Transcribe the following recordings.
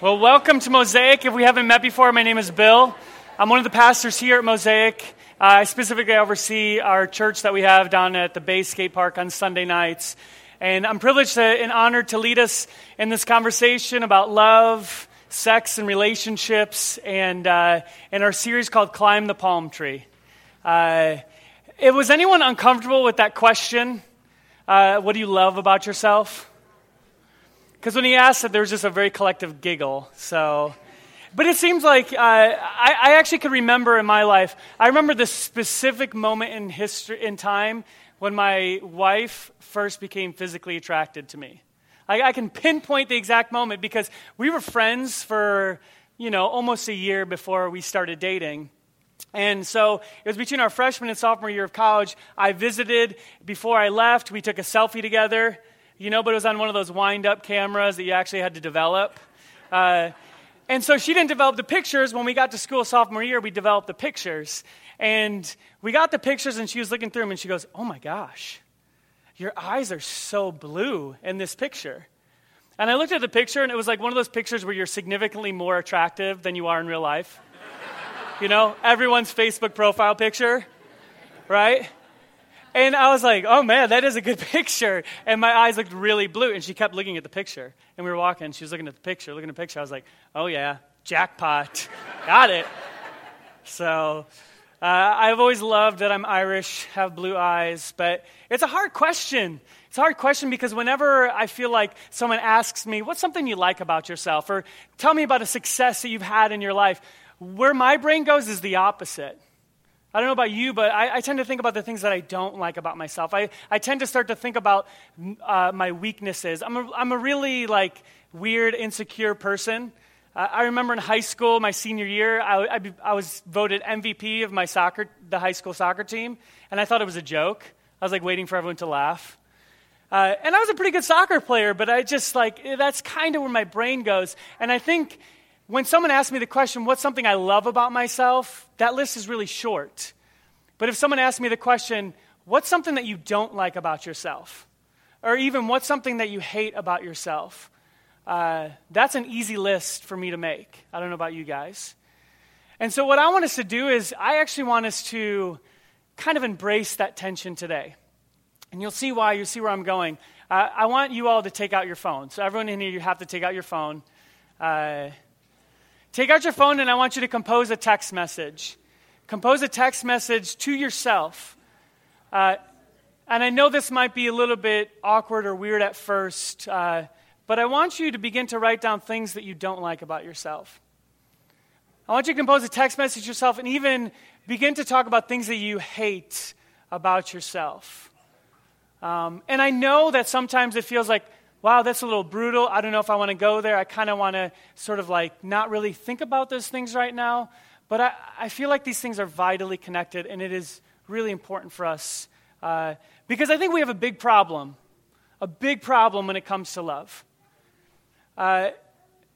Well, welcome to Mosaic. If we haven't met before, my name is Bill. I'm one of the pastors here at Mosaic. Uh, I specifically oversee our church that we have down at the Bay Skate Park on Sunday nights. And I'm privileged to, and honored to lead us in this conversation about love, sex, and relationships, and uh, in our series called Climb the Palm Tree. Uh, was anyone uncomfortable with that question? Uh, what do you love about yourself? Because when he asked it, there was just a very collective giggle. So, but it seems like uh, I, I, actually could remember in my life. I remember this specific moment in history, in time, when my wife first became physically attracted to me. I, I can pinpoint the exact moment because we were friends for you know almost a year before we started dating. And so it was between our freshman and sophomore year of college. I visited before I left. We took a selfie together you know, but it was on one of those wind up cameras that you actually had to develop. Uh, and so she didn't develop the pictures. When we got to school sophomore year, we developed the pictures. And we got the pictures, and she was looking through them, and she goes, Oh my gosh, your eyes are so blue in this picture. And I looked at the picture, and it was like one of those pictures where you're significantly more attractive than you are in real life. you know, everyone's Facebook profile picture, right? And I was like, oh man, that is a good picture. And my eyes looked really blue. And she kept looking at the picture. And we were walking. She was looking at the picture, looking at the picture. I was like, oh yeah, jackpot. Got it. So uh, I've always loved that I'm Irish, have blue eyes. But it's a hard question. It's a hard question because whenever I feel like someone asks me, what's something you like about yourself? Or tell me about a success that you've had in your life, where my brain goes is the opposite. I don't know about you, but I, I, tend to think about the things that I don't like about myself. I, I tend to start to think about uh, my weaknesses. I'm a, I'm a really like weird, insecure person. Uh, I remember in high school, my senior year, I, I, I, was voted MVP of my soccer, the high school soccer team, and I thought it was a joke. I was like waiting for everyone to laugh. Uh, and I was a pretty good soccer player, but I just like, that's kind of where my brain goes. And I think when someone asks me the question, what's something I love about myself, that list is really short. But if someone asks me the question, what's something that you don't like about yourself? Or even what's something that you hate about yourself? Uh, that's an easy list for me to make. I don't know about you guys. And so, what I want us to do is, I actually want us to kind of embrace that tension today. And you'll see why, you'll see where I'm going. Uh, I want you all to take out your phone. So, everyone in here, you have to take out your phone. Uh, Take out your phone and I want you to compose a text message. Compose a text message to yourself. Uh, and I know this might be a little bit awkward or weird at first, uh, but I want you to begin to write down things that you don't like about yourself. I want you to compose a text message yourself and even begin to talk about things that you hate about yourself. Um, and I know that sometimes it feels like, wow, that's a little brutal. I don't know if I want to go there. I kind of want to sort of like not really think about those things right now. But I, I feel like these things are vitally connected, and it is really important for us uh, because I think we have a big problem, a big problem when it comes to love. Uh,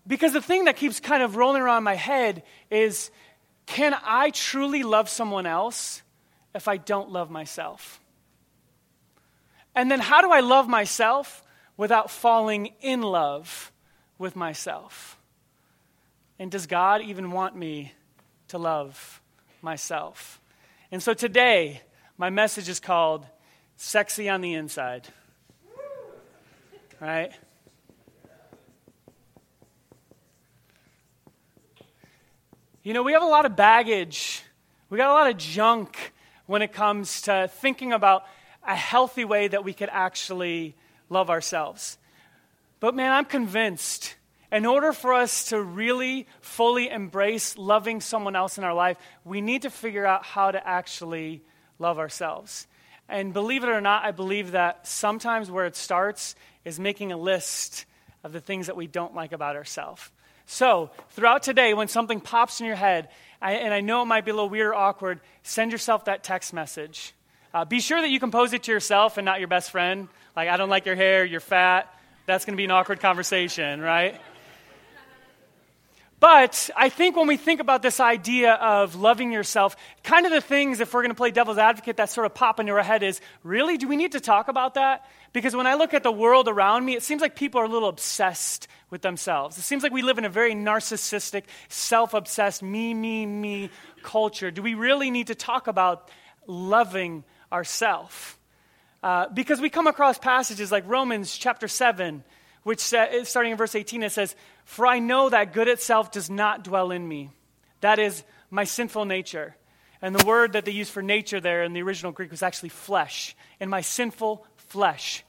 because the thing that keeps kind of rolling around my head is can I truly love someone else if I don't love myself? And then how do I love myself without falling in love with myself? And does God even want me to love myself? And so today, my message is called Sexy on the Inside. Right? You know, we have a lot of baggage. We got a lot of junk when it comes to thinking about a healthy way that we could actually love ourselves. But man, I'm convinced in order for us to really fully embrace loving someone else in our life, we need to figure out how to actually love ourselves. And believe it or not, I believe that sometimes where it starts is making a list of the things that we don't like about ourselves. So, throughout today, when something pops in your head, I, and I know it might be a little weird or awkward, send yourself that text message. Uh, be sure that you compose it to yourself and not your best friend. Like, I don't like your hair, you're fat. That's going to be an awkward conversation, right? But I think when we think about this idea of loving yourself, kind of the things, if we're going to play devil's advocate, that sort of pop into our head is really, do we need to talk about that? Because when I look at the world around me, it seems like people are a little obsessed with themselves. It seems like we live in a very narcissistic, self obsessed, me, me, me culture. Do we really need to talk about loving ourselves? Uh, because we come across passages like Romans chapter 7 which starting in verse 18, it says, For I know that good itself does not dwell in me. That is my sinful nature. And the word that they use for nature there in the original Greek was actually flesh, in my sinful flesh.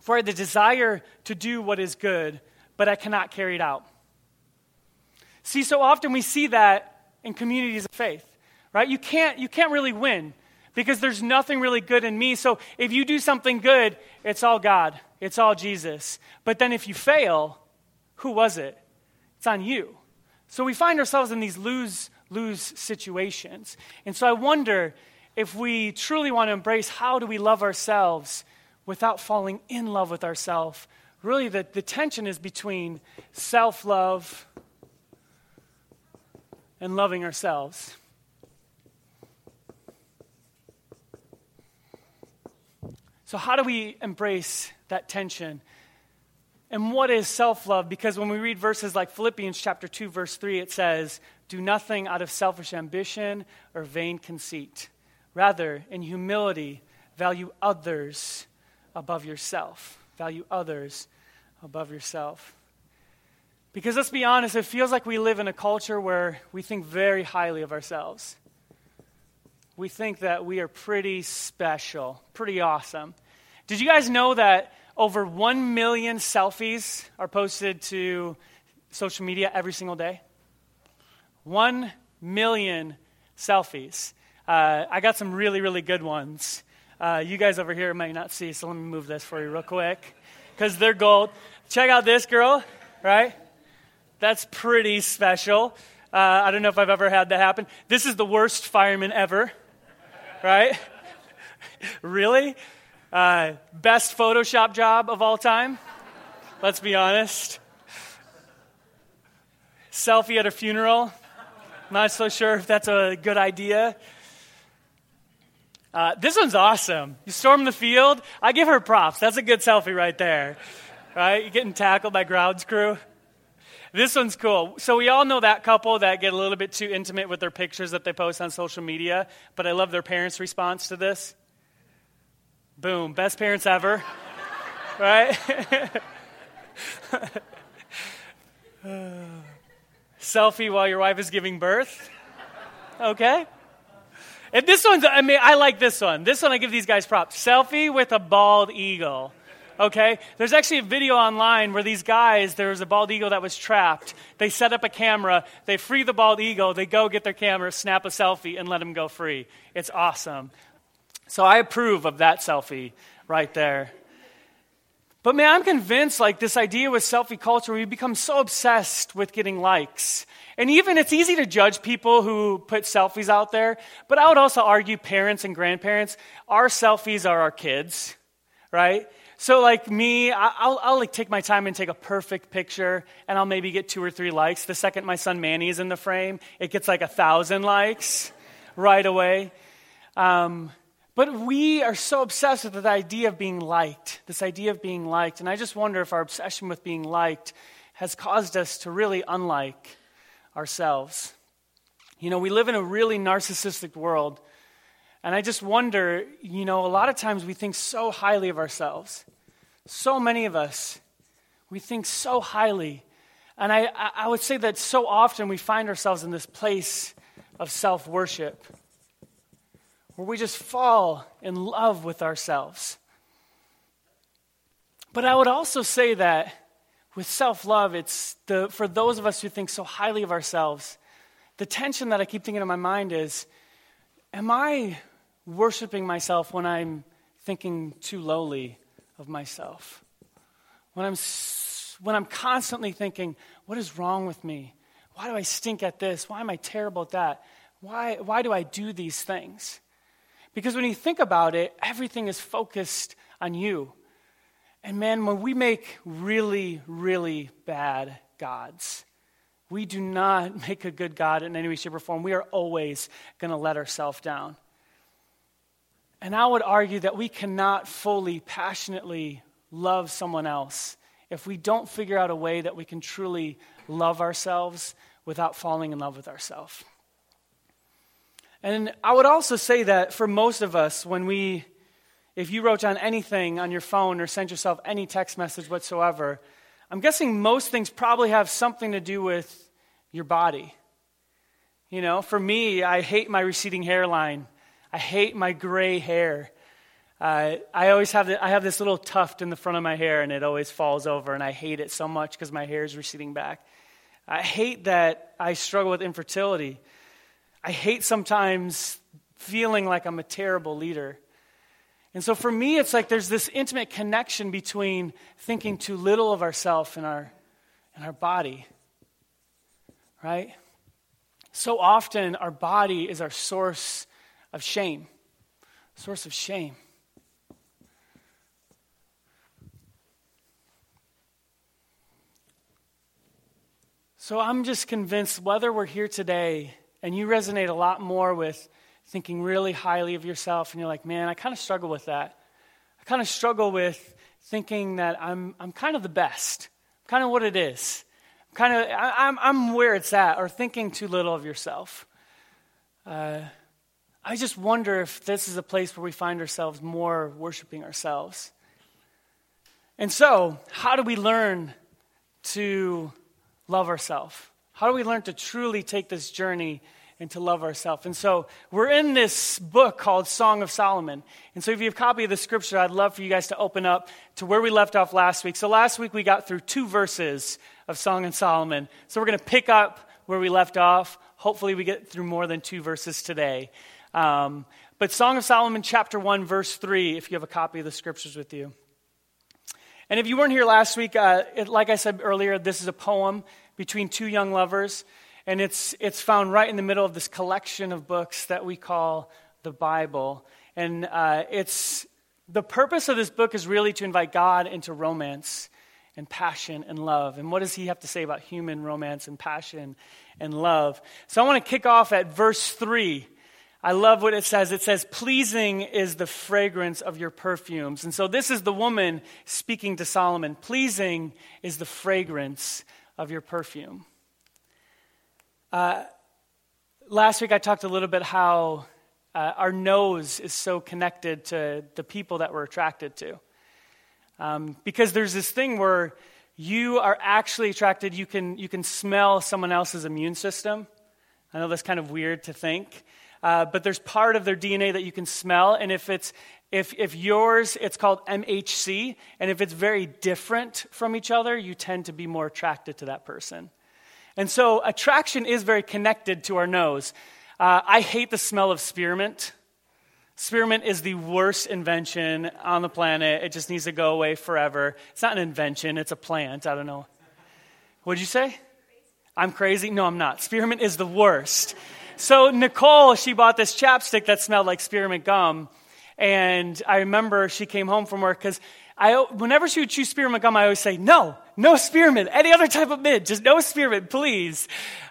For the desire to do what is good, but I cannot carry it out. See, so often we see that in communities of faith, right? You can't, you can't really win because there's nothing really good in me. So if you do something good, it's all God, it's all Jesus. But then if you fail, who was it? It's on you. So we find ourselves in these lose lose situations. And so I wonder if we truly want to embrace how do we love ourselves without falling in love with ourselves. Really, the, the tension is between self love and loving ourselves. So, how do we embrace that tension? And what is self love? Because when we read verses like Philippians chapter 2, verse 3, it says, Do nothing out of selfish ambition or vain conceit. Rather, in humility, value others above yourself. Value others above yourself. Because let's be honest, it feels like we live in a culture where we think very highly of ourselves we think that we are pretty special, pretty awesome. Did you guys know that over 1 million selfies are posted to social media every single day? 1 million selfies. Uh, I got some really, really good ones. Uh, you guys over here might not see, so let me move this for you real quick because they're gold. Check out this girl, right? That's pretty special. Uh, I don't know if I've ever had that happen. This is the worst fireman ever right? really? Uh, best Photoshop job of all time? Let's be honest. Selfie at a funeral? Not so sure if that's a good idea. Uh, this one's awesome. You storm the field. I give her props. That's a good selfie right there. Right? You're getting tackled by grounds crew. This one's cool. So we all know that couple that get a little bit too intimate with their pictures that they post on social media, but I love their parents' response to this. Boom, best parents ever. right? Selfie while your wife is giving birth. Okay? And this one's, I mean, I like this one. This one I give these guys props. Selfie with a bald eagle okay? There's actually a video online where these guys, there was a bald eagle that was trapped. They set up a camera, they free the bald eagle, they go get their camera, snap a selfie, and let him go free. It's awesome. So I approve of that selfie right there. But man, I'm convinced like this idea with selfie culture, we become so obsessed with getting likes. And even it's easy to judge people who put selfies out there, but I would also argue parents and grandparents, our selfies are our kids, right? So, like me, I'll, I'll like take my time and take a perfect picture, and I'll maybe get two or three likes. The second my son Manny is in the frame, it gets like a thousand likes right away. Um, but we are so obsessed with the idea of being liked, this idea of being liked. And I just wonder if our obsession with being liked has caused us to really unlike ourselves. You know, we live in a really narcissistic world and I just wonder, you know, a lot of times we think so highly of ourselves. So many of us, we think so highly. And I, I would say that so often we find ourselves in this place of self worship where we just fall in love with ourselves. But I would also say that with self love, it's the, for those of us who think so highly of ourselves, the tension that I keep thinking in my mind is Am I worshiping myself when I'm thinking too lowly of myself? When I'm, when I'm constantly thinking, what is wrong with me? Why do I stink at this? Why am I terrible at that? Why, why do I do these things? Because when you think about it, everything is focused on you. And man, when we make really, really bad gods, we do not make a good God in any way, shape, or form. We are always going to let ourselves down. And I would argue that we cannot fully, passionately love someone else if we don't figure out a way that we can truly love ourselves without falling in love with ourselves. And I would also say that for most of us, when we, if you wrote down anything on your phone or sent yourself any text message whatsoever, I'm guessing most things probably have something to do with your body. You know, for me, I hate my receding hairline. I hate my gray hair. Uh, I always have the, I have this little tuft in the front of my hair, and it always falls over, and I hate it so much because my hair is receding back. I hate that I struggle with infertility. I hate sometimes feeling like I'm a terrible leader. And so for me, it's like there's this intimate connection between thinking too little of ourself and our, and our body, right? So often, our body is our source of shame. Source of shame. So I'm just convinced whether we're here today and you resonate a lot more with thinking really highly of yourself and you're like, man, I kind of struggle with that. I kind of struggle with thinking that I'm, I'm kind of the best, kind of what it is. kind of, I, I'm, I'm where it's at, or thinking too little of yourself. Uh, I just wonder if this is a place where we find ourselves more worshiping ourselves. And so, how do we learn to love ourselves? How do we learn to truly take this journey and to love ourselves? And so, we're in this book called Song of Solomon. And so, if you have a copy of the scripture, I'd love for you guys to open up to where we left off last week. So, last week we got through two verses of Song of Solomon. So, we're going to pick up where we left off. Hopefully, we get through more than two verses today. Um, but Song of Solomon, chapter 1, verse 3, if you have a copy of the scriptures with you. And if you weren't here last week, uh, it, like I said earlier, this is a poem between two young lovers. And it's, it's found right in the middle of this collection of books that we call the Bible. And uh, it's, the purpose of this book is really to invite God into romance and passion and love. And what does he have to say about human romance and passion and love? So I want to kick off at verse 3 I love what it says. It says, Pleasing is the fragrance of your perfumes. And so this is the woman speaking to Solomon. Pleasing is the fragrance of your perfume. Uh, last week I talked a little bit how uh, our nose is so connected to the people that we're attracted to. Um, because there's this thing where you are actually attracted, you can, you can smell someone else's immune system. I know that's kind of weird to think. Uh, but there's part of their DNA that you can smell, and if it's if, if yours, it's called MHC, and if it's very different from each other, you tend to be more attracted to that person. And so attraction is very connected to our nose. Uh, I hate the smell of spearmint. Spearmint is the worst invention on the planet. It just needs to go away forever. It's not an invention, it's a plant. I don't know. What did you say? I'm crazy? No, I'm not. Spearmint is the worst. So Nicole, she bought this chapstick that smelled like spearmint gum. And I remember she came home from work because I, whenever she would choose spearmint gum, I always say, no, no spearmint, any other type of mint, just no spearmint, please.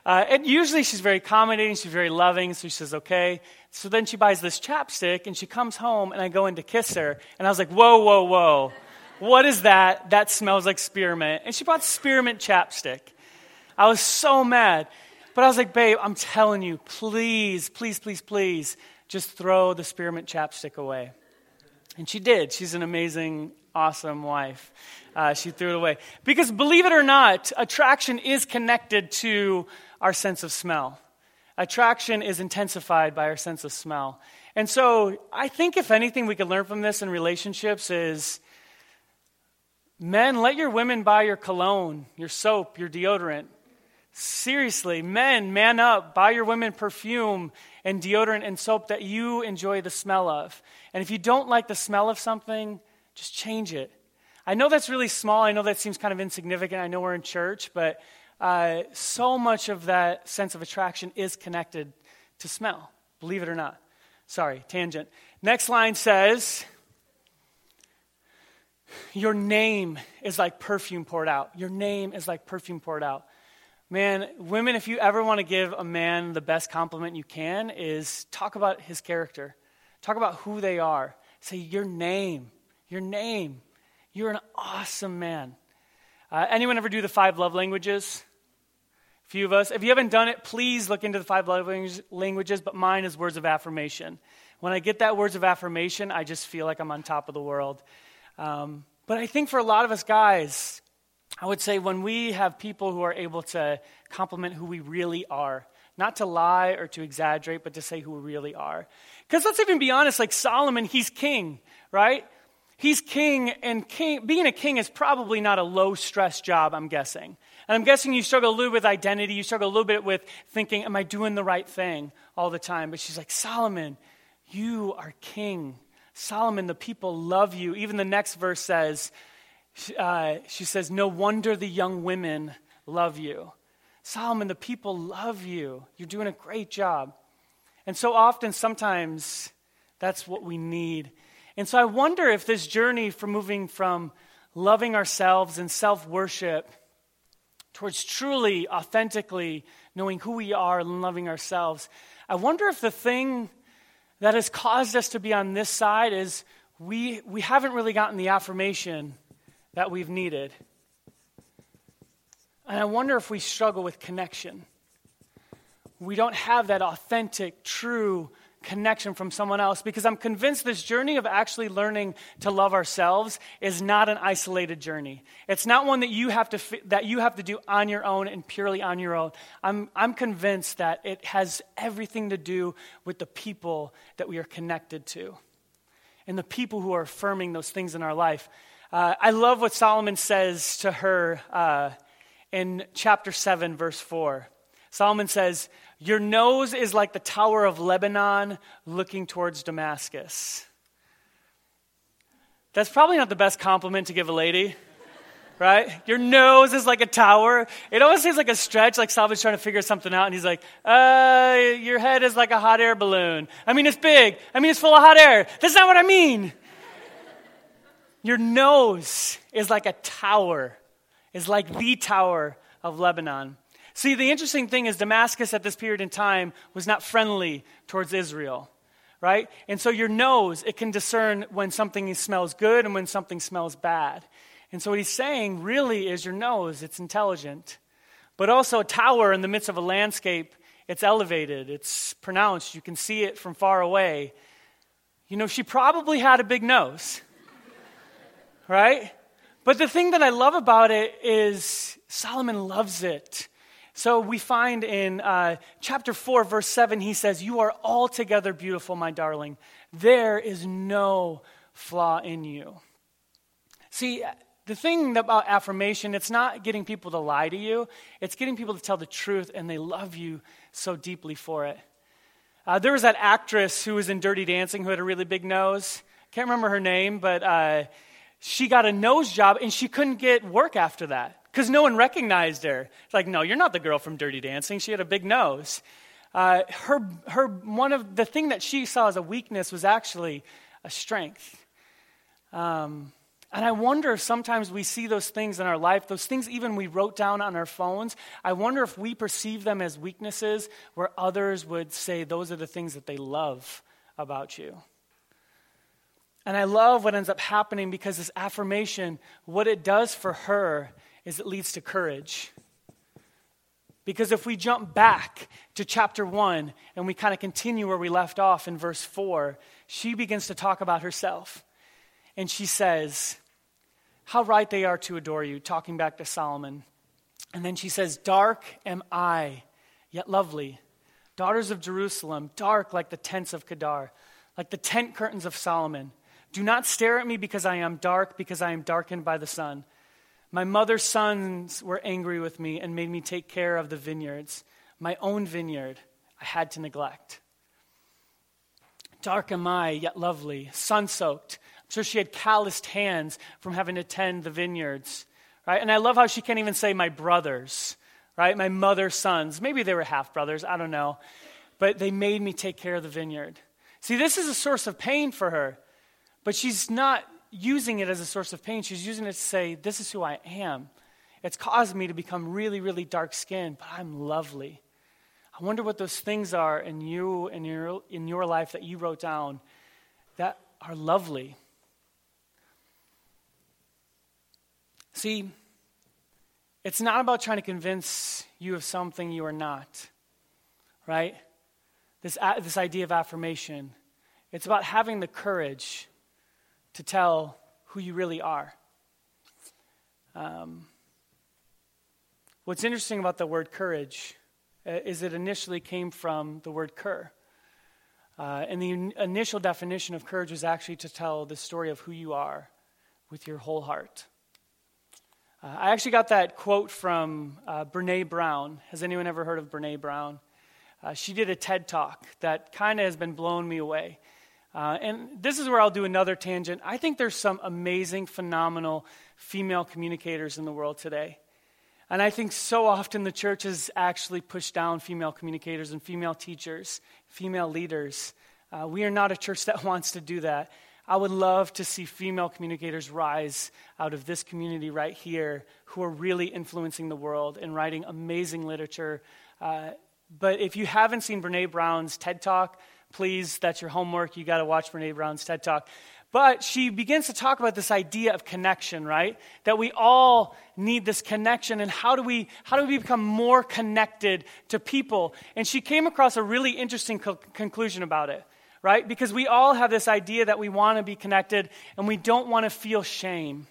Uh, and usually she's very accommodating, she's very loving, so she says, okay. So then she buys this chapstick and she comes home and I go in to kiss her. And I was like, whoa, whoa, whoa. What is that? That smells like spearmint. And she bought spearmint chapstick. I was so mad. But I was like, babe, I'm telling you, please, please, please, please, just throw the spearmint chapstick away. And she did. She's an amazing, awesome wife. Uh, she threw it away. Because believe it or not, attraction is connected to our sense of smell. Attraction is intensified by our sense of smell. And so I think if anything we could learn from this in relationships is men, let your women buy your cologne, your soap, your deodorant. Seriously, men, man up. Buy your women perfume and deodorant and soap that you enjoy the smell of. And if you don't like the smell of something, just change it. I know that's really small. I know that seems kind of insignificant. I know we're in church, but uh, so much of that sense of attraction is connected to smell, believe it or not. Sorry, tangent. Next line says, Your name is like perfume poured out. Your name is like perfume poured out. Man, women, if you ever want to give a man the best compliment you can, is talk about his character. Talk about who they are. Say, your name, your name. You're an awesome man. Uh, anyone ever do the five love languages? A few of us. If you haven't done it, please look into the five love languages, but mine is words of affirmation. When I get that words of affirmation, I just feel like I'm on top of the world. Um, but I think for a lot of us guys, I would say when we have people who are able to compliment who we really are, not to lie or to exaggerate, but to say who we really are. Because let's even be honest, like Solomon, he's king, right? He's king, and king, being a king is probably not a low stress job, I'm guessing. And I'm guessing you struggle a little with identity. You struggle a little bit with thinking, am I doing the right thing all the time? But she's like, Solomon, you are king. Solomon, the people love you. Even the next verse says, uh, she says, No wonder the young women love you. Solomon, the people love you. You're doing a great job. And so often, sometimes, that's what we need. And so I wonder if this journey from moving from loving ourselves and self worship towards truly, authentically knowing who we are and loving ourselves, I wonder if the thing that has caused us to be on this side is we, we haven't really gotten the affirmation that we've needed. And I wonder if we struggle with connection. We don't have that authentic, true connection from someone else because I'm convinced this journey of actually learning to love ourselves is not an isolated journey. It's not one that you have to, that you have to do on your own and purely on your own. I'm, I'm convinced that it has everything to do with the people that we are connected to and the people who are affirming those things in our life. Uh, I love what Solomon says to her uh, in chapter 7, verse 4. Solomon says, Your nose is like the tower of Lebanon looking towards Damascus. That's probably not the best compliment to give a lady, right? Your nose is like a tower. It always seems like a stretch, like Solomon's trying to figure something out, and he's like, uh, Your head is like a hot air balloon. I mean, it's big. I mean, it's full of hot air. That's not what I mean. Your nose is like a tower, is like the tower of Lebanon. See, the interesting thing is Damascus at this period in time was not friendly towards Israel, right? And so your nose, it can discern when something smells good and when something smells bad. And so what he's saying really is your nose, it's intelligent. But also a tower in the midst of a landscape, it's elevated, it's pronounced, you can see it from far away. You know, she probably had a big nose right? But the thing that I love about it is Solomon loves it. So we find in uh, chapter 4, verse 7, he says, You are altogether beautiful, my darling. There is no flaw in you. See, the thing about affirmation, it's not getting people to lie to you, it's getting people to tell the truth, and they love you so deeply for it. Uh, there was that actress who was in Dirty Dancing who had a really big nose. Can't remember her name, but uh, she got a nose job and she couldn't get work after that because no one recognized her. It's like, no, you're not the girl from Dirty Dancing. She had a big nose. Uh, her, her, one of the thing that she saw as a weakness was actually a strength. Um, and I wonder if sometimes we see those things in our life, those things even we wrote down on our phones. I wonder if we perceive them as weaknesses where others would say those are the things that they love about you. And I love what ends up happening because this affirmation, what it does for her is it leads to courage. Because if we jump back to chapter 1 and we kind of continue where we left off in verse 4, she begins to talk about herself. And she says, How right they are to adore you, talking back to Solomon. And then she says, Dark am I, yet lovely. Daughters of Jerusalem, dark like the tents of Kedar, like the tent curtains of Solomon. Do not stare at me because I am dark, because I am darkened by the sun. My mother's sons were angry with me and made me take care of the vineyards. My own vineyard I had to neglect. Dark am I, yet lovely, sun soaked. I'm sure she had calloused hands from having to tend the vineyards. Right? And I love how she can't even say my brothers, right? My mother's sons. Maybe they were half brothers, I don't know. But they made me take care of the vineyard. See, this is a source of pain for her. But she's not using it as a source of pain. She's using it to say, This is who I am. It's caused me to become really, really dark skinned, but I'm lovely. I wonder what those things are in you in your, in your life that you wrote down that are lovely. See, it's not about trying to convince you of something you are not, right? This, this idea of affirmation. It's about having the courage to tell who you really are. Um, what's interesting about the word courage uh, is it initially came from the word cur. Uh, and the in- initial definition of courage was actually to tell the story of who you are with your whole heart. Uh, I actually got that quote from uh, Brene Brown. Has anyone ever heard of Brene Brown? Uh, she did a TED talk that kind of has been blowing me away. Uh, and this is where I'll do another tangent. I think there's some amazing, phenomenal female communicators in the world today. And I think so often the church has actually pushed down female communicators and female teachers, female leaders. Uh, we are not a church that wants to do that. I would love to see female communicators rise out of this community right here who are really influencing the world and writing amazing literature. Uh, but if you haven't seen Brene Brown's TED Talk, please, that's your homework. You got to watch Brene Brown's TED Talk. But she begins to talk about this idea of connection, right? That we all need this connection and how do we how do we become more connected to people? And she came across a really interesting co- conclusion about it right? Because we all have this idea that we want to be connected and we don't want to feel shame,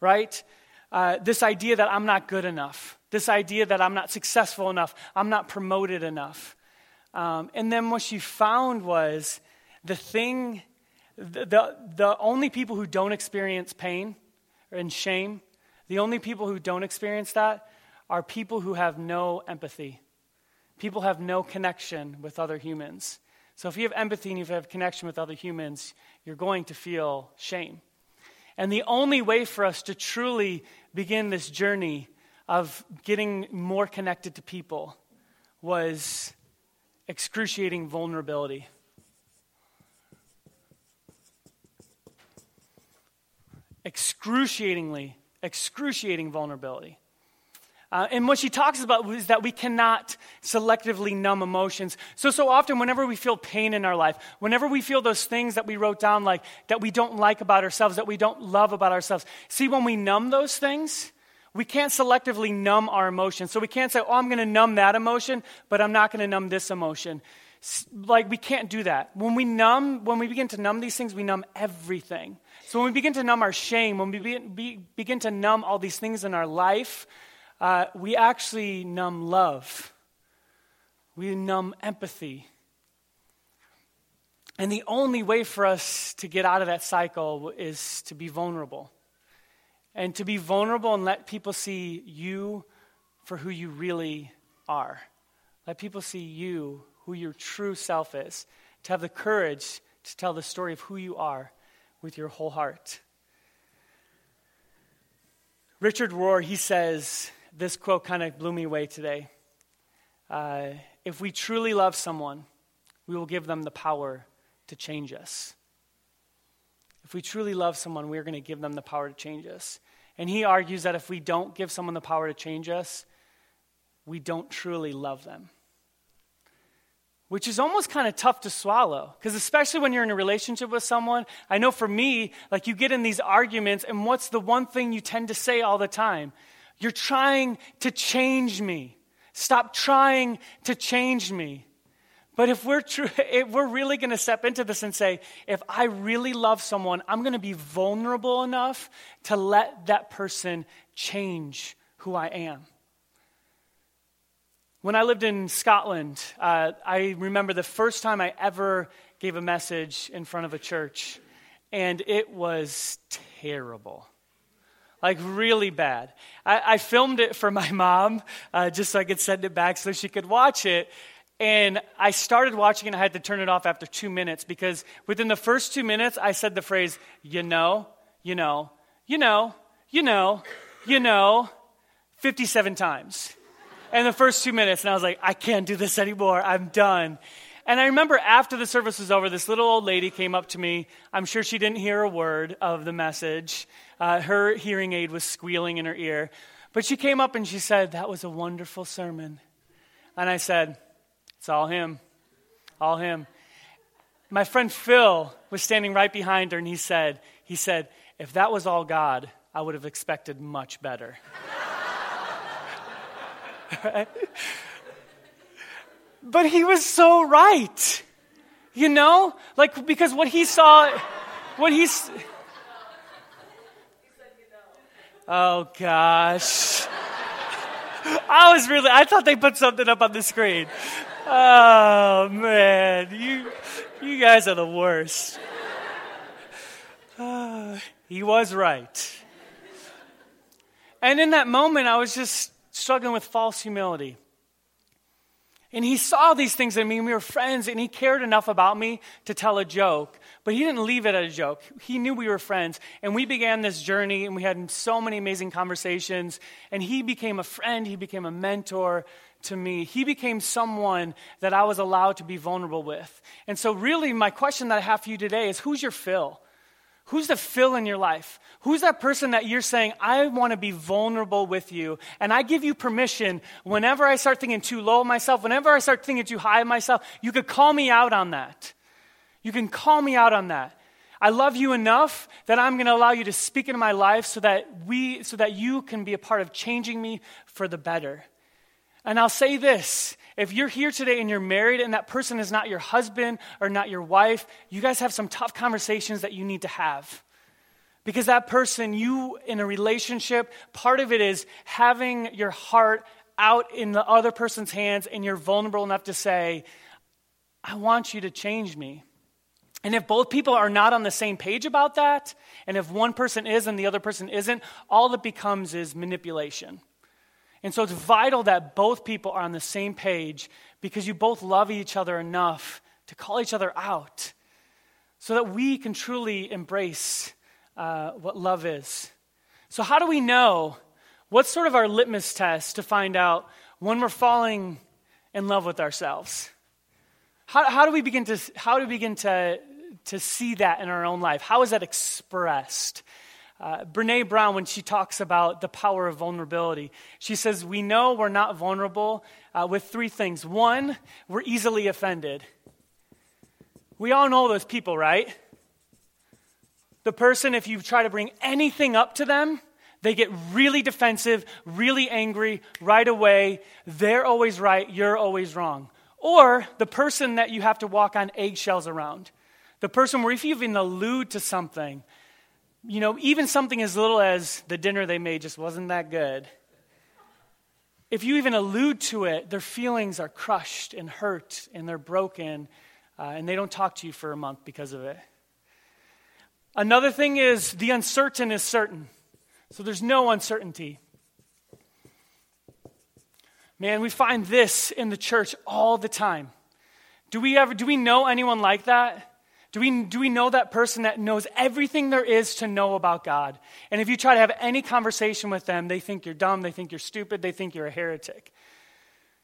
right? Uh, this idea that I'm not good enough, this idea that I'm not successful enough, I'm not promoted enough. Um, and then what she found was the thing, the, the, the only people who don't experience pain and shame, the only people who don't experience that are people who have no empathy. People have no connection with other humans. So if you have empathy and you have connection with other humans, you're going to feel shame. And the only way for us to truly begin this journey of getting more connected to people was excruciating vulnerability. Excruciatingly, excruciating vulnerability. Uh, and what she talks about is that we cannot selectively numb emotions. So, so often, whenever we feel pain in our life, whenever we feel those things that we wrote down, like that we don't like about ourselves, that we don't love about ourselves, see, when we numb those things, we can't selectively numb our emotions. So we can't say, oh, I'm going to numb that emotion, but I'm not going to numb this emotion. Like, we can't do that. When we numb, when we begin to numb these things, we numb everything. So when we begin to numb our shame, when we begin, be, begin to numb all these things in our life, uh, we actually numb love, we numb empathy. And the only way for us to get out of that cycle is to be vulnerable. And to be vulnerable and let people see you for who you really are. Let people see you, who your true self is. To have the courage to tell the story of who you are with your whole heart. Richard Rohr, he says, this quote kind of blew me away today. Uh, if we truly love someone, we will give them the power to change us. If we truly love someone, we're going to give them the power to change us. And he argues that if we don't give someone the power to change us, we don't truly love them. Which is almost kind of tough to swallow. Because especially when you're in a relationship with someone, I know for me, like you get in these arguments, and what's the one thing you tend to say all the time? You're trying to change me. Stop trying to change me. But if we're, true, if we're really going to step into this and say, if I really love someone, I'm going to be vulnerable enough to let that person change who I am. When I lived in Scotland, uh, I remember the first time I ever gave a message in front of a church, and it was terrible like really bad. I, I filmed it for my mom uh, just so I could send it back so she could watch it. And I started watching and I had to turn it off after two minutes because within the first two minutes, I said the phrase, you know, you know, you know, you know, you know, 57 times. in the first two minutes, and I was like, I can't do this anymore. I'm done. And I remember after the service was over, this little old lady came up to me. I'm sure she didn't hear a word of the message. Uh, her hearing aid was squealing in her ear. But she came up and she said, That was a wonderful sermon. And I said, It's all him. All him. My friend Phil was standing right behind her and he said, he said, if that was all God, I would have expected much better. But he was so right. You know? Like, because what he saw, what he's. Oh, gosh. I was really, I thought they put something up on the screen. Oh, man. You, you guys are the worst. Uh, he was right. And in that moment, I was just struggling with false humility. And he saw these things in me, and we were friends, and he cared enough about me to tell a joke. But he didn't leave it at a joke. He knew we were friends. And we began this journey, and we had so many amazing conversations. And he became a friend, he became a mentor to me. He became someone that I was allowed to be vulnerable with. And so, really, my question that I have for you today is who's your Phil? Who's the fill in your life? Who's that person that you're saying, I want to be vulnerable with you? And I give you permission whenever I start thinking too low of myself, whenever I start thinking too high of myself, you could call me out on that. You can call me out on that. I love you enough that I'm going to allow you to speak into my life so that we so that you can be a part of changing me for the better. And I'll say this if you're here today and you're married and that person is not your husband or not your wife, you guys have some tough conversations that you need to have. Because that person, you in a relationship, part of it is having your heart out in the other person's hands and you're vulnerable enough to say, I want you to change me. And if both people are not on the same page about that, and if one person is and the other person isn't, all that becomes is manipulation. And so it's vital that both people are on the same page because you both love each other enough to call each other out so that we can truly embrace uh, what love is. So, how do we know? What's sort of our litmus test to find out when we're falling in love with ourselves? How, how do we begin, to, how do we begin to, to see that in our own life? How is that expressed? Uh, Brene Brown, when she talks about the power of vulnerability, she says, We know we're not vulnerable uh, with three things. One, we're easily offended. We all know those people, right? The person, if you try to bring anything up to them, they get really defensive, really angry right away. They're always right, you're always wrong. Or the person that you have to walk on eggshells around. The person where if you even allude to something, you know, even something as little as the dinner they made just wasn't that good. If you even allude to it, their feelings are crushed and hurt and they're broken, uh, and they don't talk to you for a month because of it. Another thing is the uncertain is certain. So there's no uncertainty. Man, we find this in the church all the time. Do we ever do we know anyone like that? Do we, do we know that person that knows everything there is to know about God? And if you try to have any conversation with them, they think you're dumb, they think you're stupid, they think you're a heretic.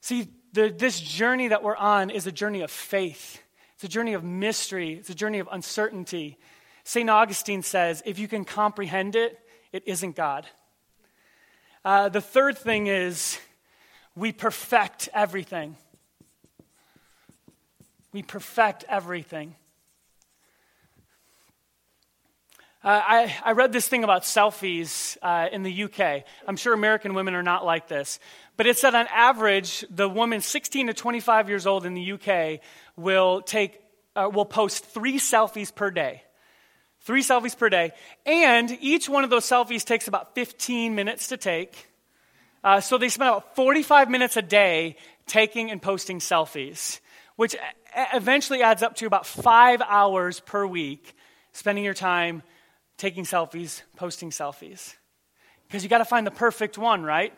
See, the, this journey that we're on is a journey of faith, it's a journey of mystery, it's a journey of uncertainty. St. Augustine says, if you can comprehend it, it isn't God. Uh, the third thing is we perfect everything. We perfect everything. Uh, I, I, read this thing about selfies uh, in the UK. I'm sure American women are not like this. But it said on average, the woman 16 to 25 years old in the UK will, take, uh, will post three selfies per day. Three selfies per day. And each one of those selfies takes about 15 minutes to take. Uh, so they spend about 45 minutes a day taking and posting selfies, which eventually adds up to about five hours per week spending your time taking selfies, posting selfies. Because you got to find the perfect one, right?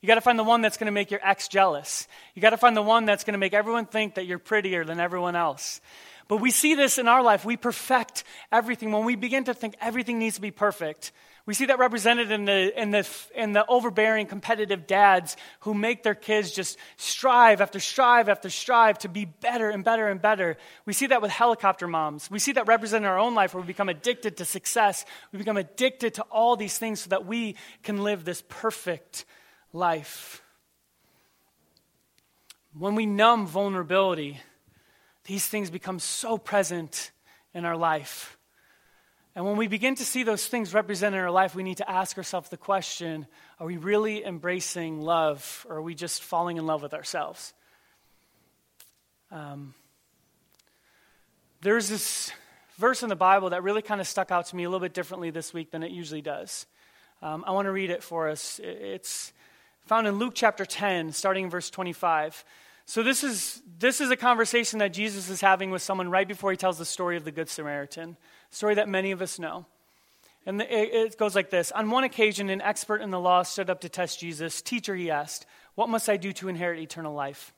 You got to find the one that's going to make your ex jealous. You got to find the one that's going to make everyone think that you're prettier than everyone else. But we see this in our life. We perfect everything. When we begin to think everything needs to be perfect, we see that represented in the, in, the, in the overbearing, competitive dads who make their kids just strive after strive after strive to be better and better and better. We see that with helicopter moms. We see that represented in our own life where we become addicted to success. We become addicted to all these things so that we can live this perfect life. When we numb vulnerability, these things become so present in our life. And when we begin to see those things represented in our life, we need to ask ourselves the question are we really embracing love, or are we just falling in love with ourselves? Um, there's this verse in the Bible that really kind of stuck out to me a little bit differently this week than it usually does. Um, I want to read it for us. It's found in Luke chapter 10, starting in verse 25. So, this is, this is a conversation that Jesus is having with someone right before he tells the story of the Good Samaritan story that many of us know. And it goes like this On one occasion, an expert in the law stood up to test Jesus. Teacher, he asked, What must I do to inherit eternal life?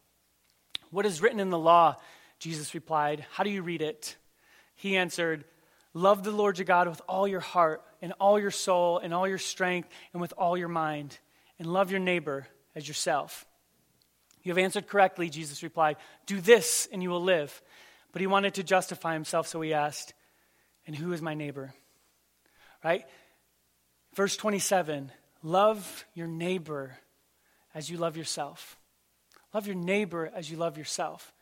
What is written in the law? Jesus replied, How do you read it? He answered, Love the Lord your God with all your heart, and all your soul, and all your strength, and with all your mind, and love your neighbor as yourself. You have answered correctly, Jesus replied. Do this, and you will live. But he wanted to justify himself, so he asked, and who is my neighbor? Right? Verse 27 Love your neighbor as you love yourself. Love your neighbor as you love yourself.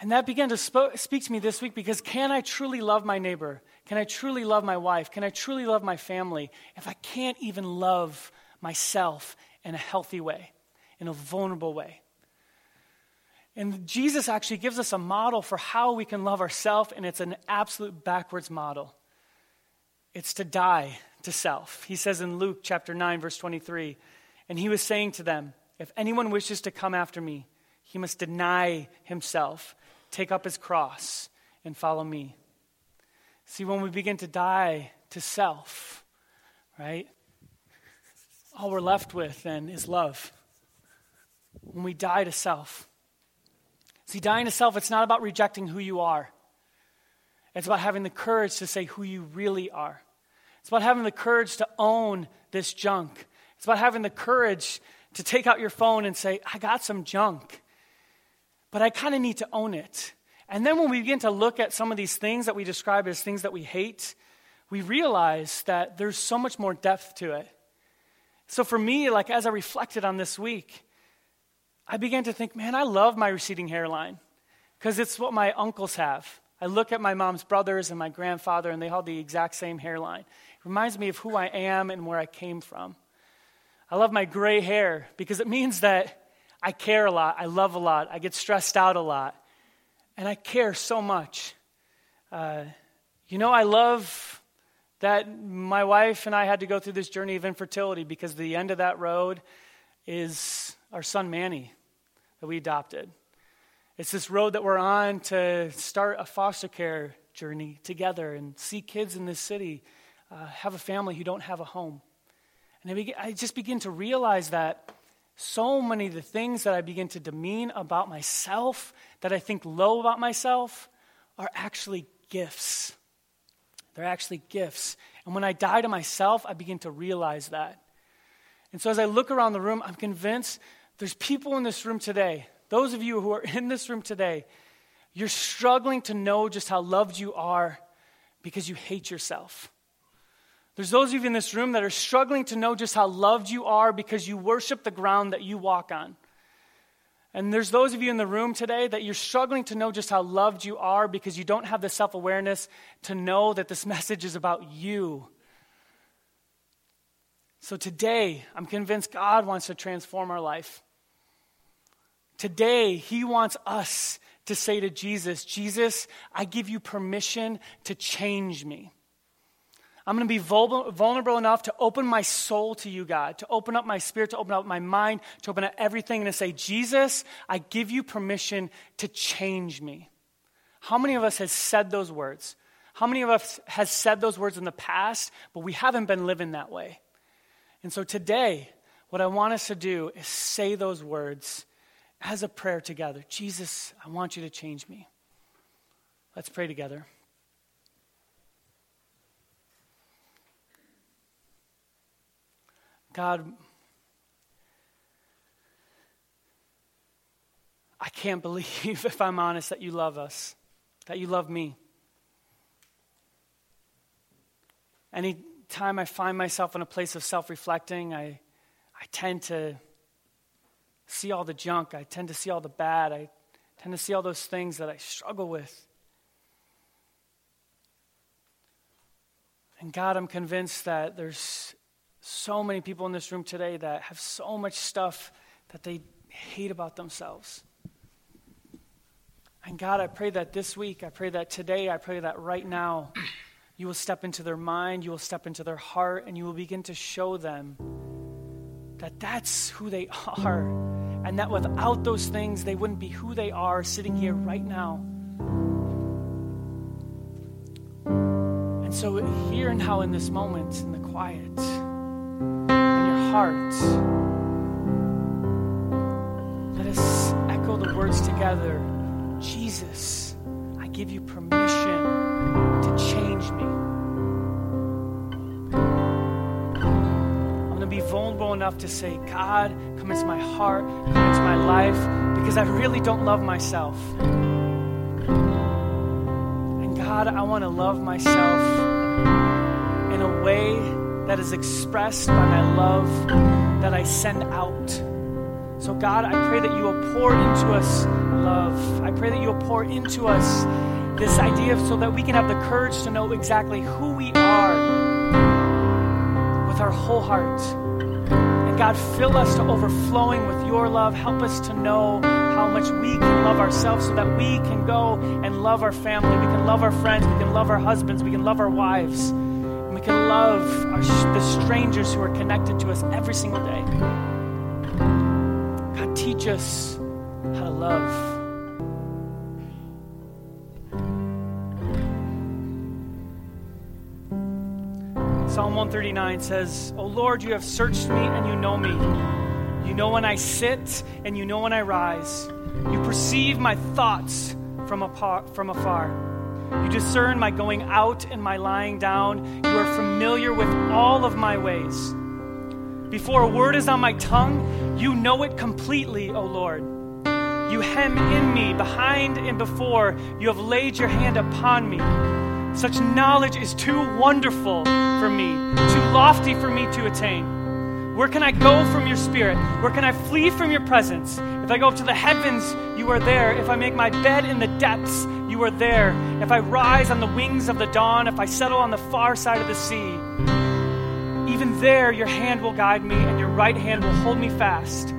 And that began to sp- speak to me this week because can I truly love my neighbor? Can I truly love my wife? Can I truly love my family if I can't even love myself in a healthy way, in a vulnerable way? And Jesus actually gives us a model for how we can love ourselves, and it's an absolute backwards model. It's to die to self. He says in Luke chapter 9, verse 23, and he was saying to them, If anyone wishes to come after me, he must deny himself, take up his cross, and follow me. See, when we begin to die to self, right, all we're left with then is love. When we die to self, See, dying to self, it's not about rejecting who you are. It's about having the courage to say who you really are. It's about having the courage to own this junk. It's about having the courage to take out your phone and say, I got some junk, but I kind of need to own it. And then when we begin to look at some of these things that we describe as things that we hate, we realize that there's so much more depth to it. So for me, like as I reflected on this week, I began to think, man, I love my receding hairline because it's what my uncles have. I look at my mom's brothers and my grandfather, and they all the exact same hairline. It reminds me of who I am and where I came from. I love my gray hair because it means that I care a lot, I love a lot, I get stressed out a lot, and I care so much. Uh, you know, I love that my wife and I had to go through this journey of infertility because the end of that road is our son Manny that we adopted. It's this road that we're on to start a foster care journey together and see kids in this city uh, have a family who don't have a home. And I, begin, I just begin to realize that so many of the things that I begin to demean about myself, that I think low about myself, are actually gifts. They're actually gifts. And when I die to myself, I begin to realize that. And so as I look around the room, I'm convinced there's people in this room today, those of you who are in this room today, you're struggling to know just how loved you are because you hate yourself. There's those of you in this room that are struggling to know just how loved you are because you worship the ground that you walk on. And there's those of you in the room today that you're struggling to know just how loved you are because you don't have the self awareness to know that this message is about you. So today, I'm convinced God wants to transform our life. Today, he wants us to say to Jesus, Jesus, I give you permission to change me. I'm going to be vulnerable enough to open my soul to you, God, to open up my spirit, to open up my mind, to open up everything, and to say, Jesus, I give you permission to change me. How many of us has said those words? How many of us has said those words in the past, but we haven't been living that way? And so today, what I want us to do is say those words as a prayer together Jesus, I want you to change me. Let's pray together. God, I can't believe, if I'm honest, that you love us, that you love me. Anytime I find myself in a place of self reflecting, I, I tend to see all the junk. I tend to see all the bad. I tend to see all those things that I struggle with. And God, I'm convinced that there's so many people in this room today that have so much stuff that they hate about themselves. And God, I pray that this week, I pray that today, I pray that right now, you will step into their mind, you will step into their heart, and you will begin to show them that that's who they are. And that without those things, they wouldn't be who they are sitting here right now. And so, here and now in this moment, in the quiet, in your heart, let us echo the words together Jesus, I give you permission vulnerable enough to say, God, come into my heart, come into my life, because I really don't love myself. And God, I want to love myself in a way that is expressed by my love that I send out. So, God, I pray that you will pour into us love. I pray that you will pour into us this idea so that we can have the courage to know exactly who we are with our whole heart. God, fill us to overflowing with your love. Help us to know how much we can love ourselves so that we can go and love our family. We can love our friends. We can love our husbands. We can love our wives. And we can love our, the strangers who are connected to us every single day. God, teach us how to love. Psalm 139 says, O Lord, you have searched me and you know me. You know when I sit and you know when I rise. You perceive my thoughts from, apart, from afar. You discern my going out and my lying down. You are familiar with all of my ways. Before a word is on my tongue, you know it completely, O Lord. You hem in me, behind and before. You have laid your hand upon me. Such knowledge is too wonderful for me, too lofty for me to attain. Where can I go from your spirit? Where can I flee from your presence? If I go up to the heavens, you are there. If I make my bed in the depths, you are there. If I rise on the wings of the dawn, if I settle on the far side of the sea, even there your hand will guide me and your right hand will hold me fast.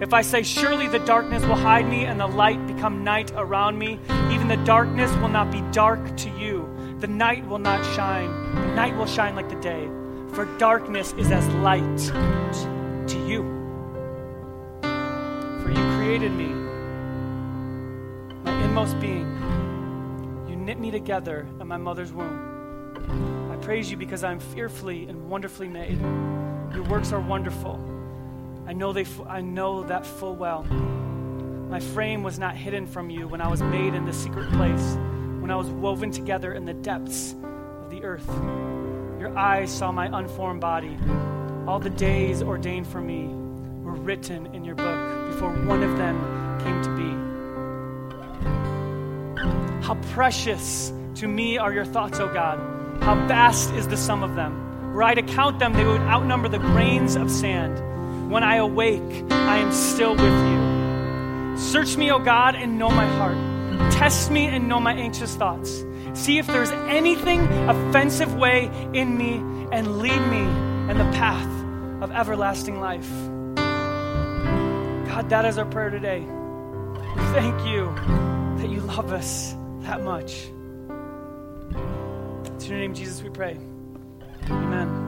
If I say, Surely the darkness will hide me and the light become night around me, even the darkness will not be dark to you. The night will not shine. The night will shine like the day for darkness is as light to you. For you created me, my inmost being. You knit me together in my mother's womb. I praise you because I am fearfully and wonderfully made. Your works are wonderful. I know, they, I know that full well. My frame was not hidden from you when I was made in the secret place, when I was woven together in the depths of the earth. Your eyes saw my unformed body. All the days ordained for me were written in your book before one of them came to be. How precious to me are your thoughts, O God. How vast is the sum of them. Were I to count them, they would outnumber the grains of sand. When I awake, I am still with you. Search me, O God, and know my heart. Test me and know my anxious thoughts. See if there's anything offensive way in me and lead me in the path of everlasting life. God, that is our prayer today. Thank you that you love us that much. In your name, Jesus, we pray. Amen.